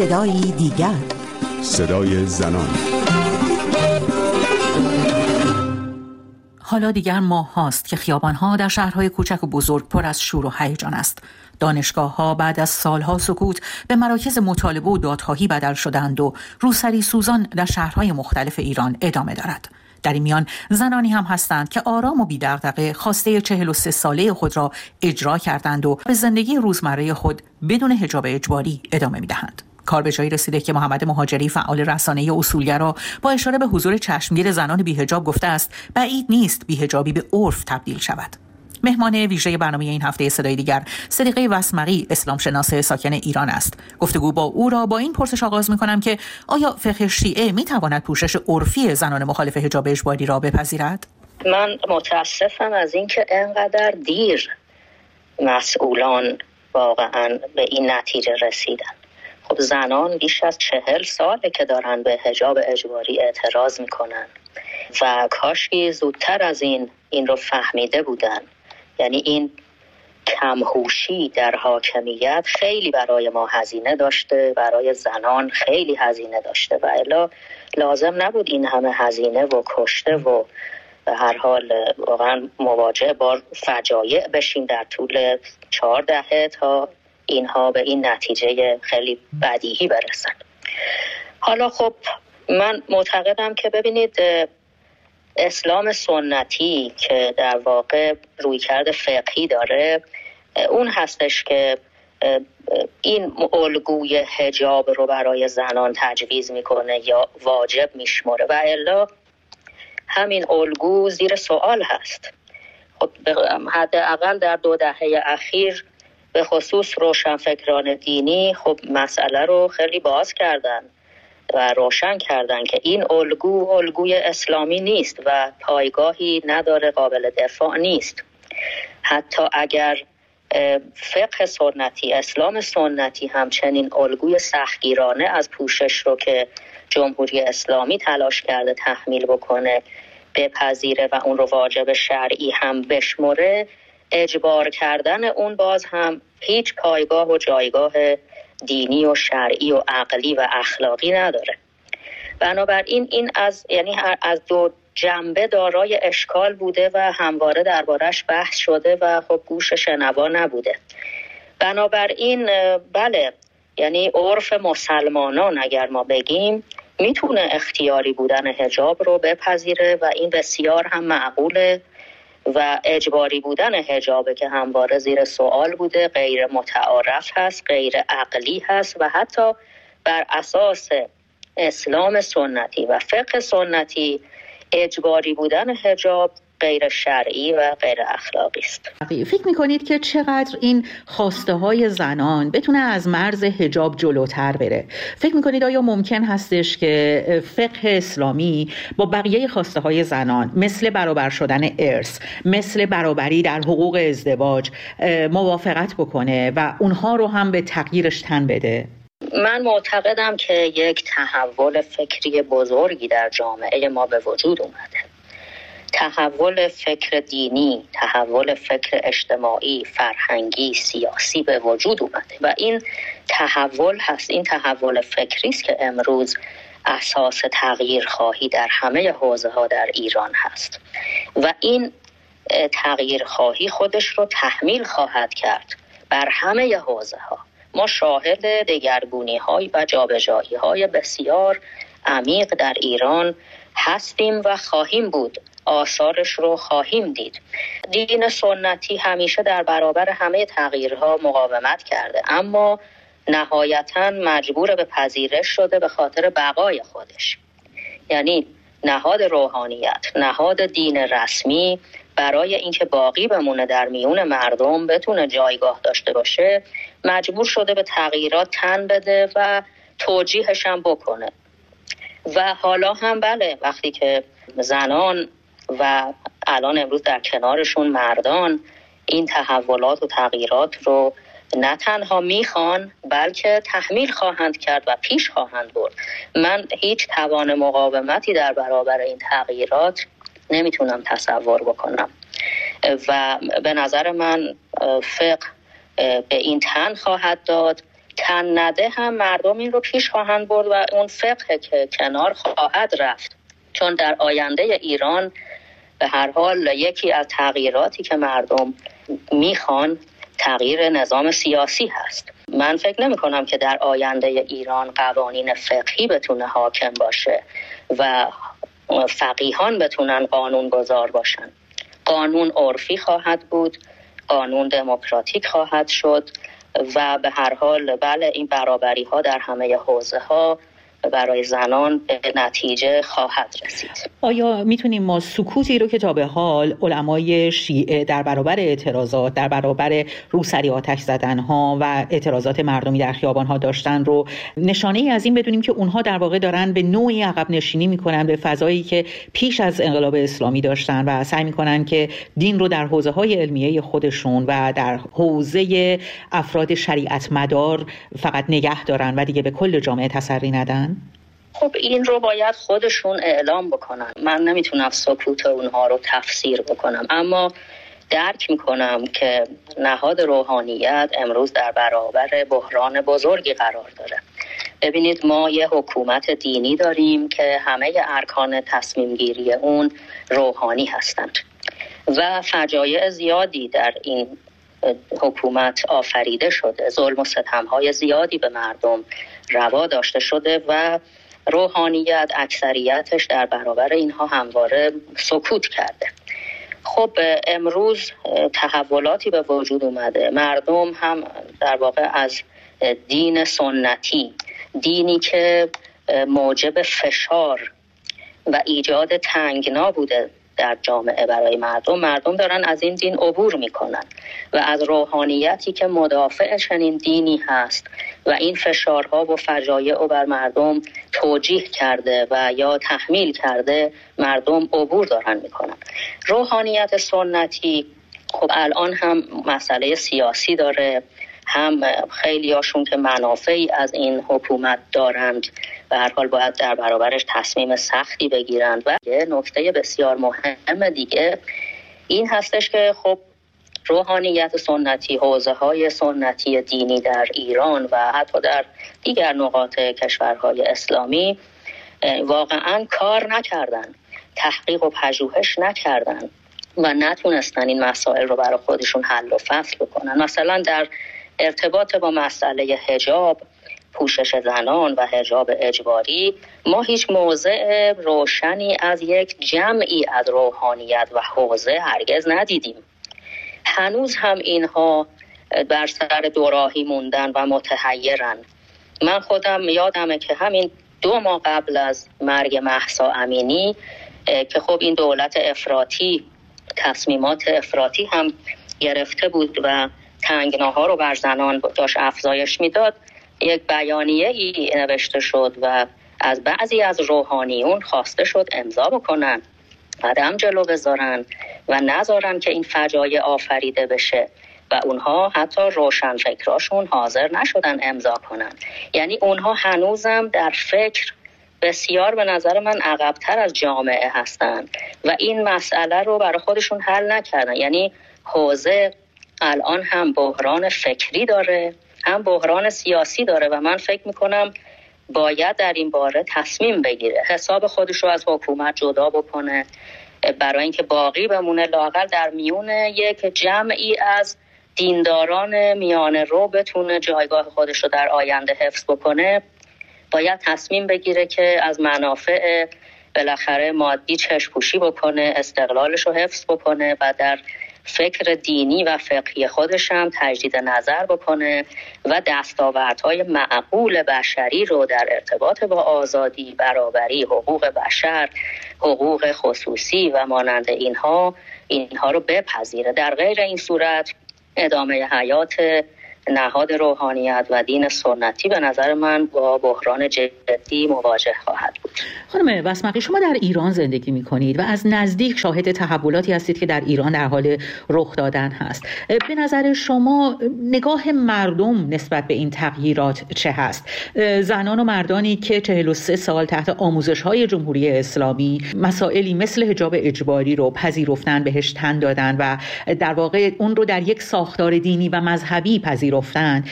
صدای دیگر صدای زنان حالا دیگر ماه هاست که خیابان ها در شهرهای کوچک و بزرگ پر از شور و هیجان است. دانشگاه ها بعد از سالها سکوت به مراکز مطالبه و دادخواهی بدل شدند و روسری سوزان در شهرهای مختلف ایران ادامه دارد. در این میان زنانی هم هستند که آرام و بیدغدغه خواسته 43 ساله خود را اجرا کردند و به زندگی روزمره خود بدون حجاب اجباری ادامه می‌دهند. کار به جایی رسیده که محمد مهاجری فعال رسانه اصولگرا با اشاره به حضور چشمگیر زنان بیهجاب گفته است بعید نیست بیهجابی به عرف تبدیل شود. مهمان ویژه برنامه این هفته صدای دیگر صدیقه وسمقی اسلام شناس ساکن ایران است. گفتگو با او را با این پرسش آغاز می کنم که آیا فقه شیعه می تواند پوشش عرفی زنان مخالف حجاب اجباری را بپذیرد؟ من متاسفم از اینکه انقدر دیر مسئولان واقعا به این نتیجه رسیدن. خب زنان بیش از چهل ساله که دارن به حجاب اجباری اعتراض می‌کنن. و کاشکی زودتر از این این رو فهمیده بودن. یعنی این کمهوشی در حاکمیت خیلی برای ما هزینه داشته برای زنان خیلی هزینه داشته. و الا لازم نبود این همه هزینه و کشته و به هر حال واقعا مواجه با فجایع بشیم در طول چهار دهه تا اینها به این نتیجه خیلی بدیهی برسن. حالا خب من معتقدم که ببینید اسلام سنتی که در واقع رویکرد فقهی داره اون هستش که این الگوی هجاب رو برای زنان تجویز می‌کنه یا واجب میشمره و الا همین الگو زیر سوال هست. خب حداقل در دو دهه اخیر به خصوص روشنفکران دینی خب مسئله رو خیلی باز کردن و روشن کردن که این الگو الگوی اسلامی نیست و پایگاهی نداره قابل دفاع نیست. حتی اگر فقه سنتی اسلام سنتی همچنین الگوی سختگیرانه از پوشش رو که جمهوری اسلامی تلاش کرده تحمیل بکنه بپذیره و اون رو واجب شرعی هم بشمره اجبار کردن اون باز هم هیچ پایگاه و جایگاه دینی و شرعی و عقلی و اخلاقی نداره. بنابراین این از یعنی از دو جنبه دارای اشکال بوده و همواره دربارش بحث شده و خب گوش شنوا نبوده. بنابراین بله یعنی عرف مسلمانان اگر ما بگیم می‌تونه اختیاری بودن هجاب رو بپذیره و این بسیار هم معقوله. و اجباری بودن هجابه که همواره زیر سوال بوده غیر متعارف هست غیر عقلی هست و حتی بر اساس اسلام سنتی و فقه سنتی اجباری بودن هجاب غیر شرعی و غیر اخلاقی است. فکر می‌کنید که چقدر این خواسته های زنان بتونه از مرز هجاب جلوتر بره؟ فکر می‌کنید آیا ممکن هستش که فقه اسلامی با بقیه خواسته های زنان مثل برابر شدن ارث مثل برابری در حقوق ازدواج موافقت بکنه و اونها رو هم به تغییرش تن بده؟ من معتقدم که یک تحول فکری بزرگی در جامعه ما به وجود اومده. تحول فکر دینی تحول فکر اجتماعی فرهنگی سیاسی به وجود اومده. و این تحول هست این تحول فکری است که امروز اساس تغییر خواهی در همه حوزه ها در ایران هست. و این تغییر خواهی خودش رو تحمیل خواهد کرد بر همه حوزه ها ما شاهد دگرگونی های و جابجایی های بسیار عمیق در ایران هستیم و خواهیم بود آثارش رو خواهیم دید. دین سنتی همیشه در برابر همه تغییرها مقاومت کرده اما نهایتا مجبور به پذیرش شده به خاطر بقای خودش. یعنی نهاد روحانیت نهاد دین رسمی برای اینکه باقی بمونه در میون مردم بتونه جایگاه داشته باشه مجبور شده به تغییرات تن بده و توجیهش هم بکنه. و حالا هم بله وقتی که زنان و الان امروز در کنارشون مردان این تحولات و تغییرات رو نه تنها می‌خوان بلکه تحمیل خواهند کرد و پیش خواهند برد. من هیچ توان مقاومتی در برابر این تغییرات نمی‌تونم تصور بکنم. و به نظر من فقه به این تن خواهد داد. تن نده هم مردم این رو پیش خواهند برد و اون فقه که کنار خواهد رفت. چون در آینده ایران به هر حال یکی از تغییراتی که مردم می‌خوان تغییر نظام سیاسی هست. من فکر نمی کنم که در آینده ایران قوانین فقهی بتونه حاکم باشه و فقیهان بتونن قانون گذار باشن. قانون عرفی خواهد بود قانون دموکراتیک خواهد شد و به هر حال بله این برابری ها در همه حوزه ها برای زنان به نتیجه خواهد رسید. آیا می‌تونیم ما سکوتی رو که تا به حال علمای شیعه در برابر اعتراضات در برابر روسری آتش زدن ها و اعتراضات مردمی در خیابان ها داشتن رو نشانه ای از این بدونیم که اونها در واقع دارن به نوعی عقب نشینی می‌کنن به فضایی که پیش از انقلاب اسلامی داشتن و سعی می‌کنن که دین رو در حوزه های علمیه خودشون و در حوزه افراد شریعت مدار فقط نگه دارن و دیگه به کل جامعه تسری ندن؟ خب این رو باید خودشون اعلام بکنن. من نمی‌تونم سکوت اونها رو تفسیر بکنم. اما درک می‌کنم که نهاد روحانیت امروز در برابر بحران بزرگی قرار داره. ببینید ما یه حکومت دینی داریم که همه ارکان تصمیم گیری اون روحانی هستند. و فجایع زیادی در این حکومت آفریده شده. ظلم و ستم های زیادی به مردم روا داشته شده و روحانیت اکثریتش در برابر اینها همواره سکوت کرده. خب امروز تحولاتی به وجود اومده. مردم هم در واقع از دین سنتی دینی که موجب فشار و ایجاد تنگنا بوده. در جامعه برای مردم مردم دارن از این دین عبور می‌کنن و از روحانیتی که مدافع چنین دینی هست و این فشارها و فجایع و بر مردم توجیه کرده و یا تحمیل کرده مردم عبور دارن می‌کنن. روحانیت سنتی خب الان هم مسئله سیاسی داره هم خیلی هاشون که منافعی از این حکومت دارند به هر حال باید در برابرش تصمیم سختی بگیرند و یه نکته بسیار مهم دیگه این هستش که خب روحانیت سنتی حوزه های سنتی دینی در ایران و حتی در دیگر نقاط کشورهای اسلامی واقعا کار نکردن تحقیق و پژوهش نکردن و نتونستن این مسائل رو برای خودشون حل و فصل بکنن. مثلا در ارتباط با مسئله هجاب پوشش زنان و هجاب اجباری ما هیچ موضع روشنی از یک جمعی از روحانیت و حوزه هرگز ندیدیم. هنوز هم اینها بر سر دوراهی موندن و متحیرن. من خودم یادمه که همین دو ماه قبل از مرگ محسا امینی که خب این دولت افراطی تصمیمات افراطی هم گرفته بود و تنگناها رو بر زنان داشت افزایش می‌داد. یک بیانیه ای نوشته شد و از بعضی از روحانیون خواسته شد امضا بکنن قدم جلو بذارن و نذارن که این فجایع آفریده بشه و اونها حتی روشن فکراشون حاضر نشدن امضا کنن. یعنی اونها هنوزم در فکر بسیار به نظر من عقبتر از جامعه هستند و این مسئله رو برای خودشون حل نکردن. یعنی حوزه الان هم بحران فکری داره هم بحران سیاسی داره و من فکر می‌کنم باید در این باره تصمیم بگیره. حساب خودش رو از حکومت جدا بکنه برای اینکه باقی بمونه لاقل در میون یک جمعی از دینداران میانه رو بتونه جایگاه خودش رو در آینده حفظ بکنه. باید تصمیم بگیره که از منافع بالاخره مادی چشپوشی بکنه استقلالش رو حفظ بکنه و در فکر دینی و فقهی خودش هم تجدید نظر بکنه و دستاوردهای معقول بشری رو در ارتباط با آزادی، برابری، حقوق بشر، حقوق خصوصی و مانند اینها اینها رو بپذیره. در غیر این صورت ادامه حیات نهاد روحانیت و دین سنتی به نظر من با بحران جدی مواجه خواهد خانم وسمقی شما در ایران زندگی می کنید و از نزدیک شاهد تحولاتی هستید که در ایران در حال رخ دادن هست. به نظر شما نگاه مردم نسبت به این تغییرات چه هست؟ زنان و مردانی که 43 سال تحت آموزش های جمهوری اسلامی مسائلی مثل حجاب اجباری رو پذیرفتن بهش تن دادن و در واقع اون رو در یک ساختار دینی و مذهبی پذیرفتن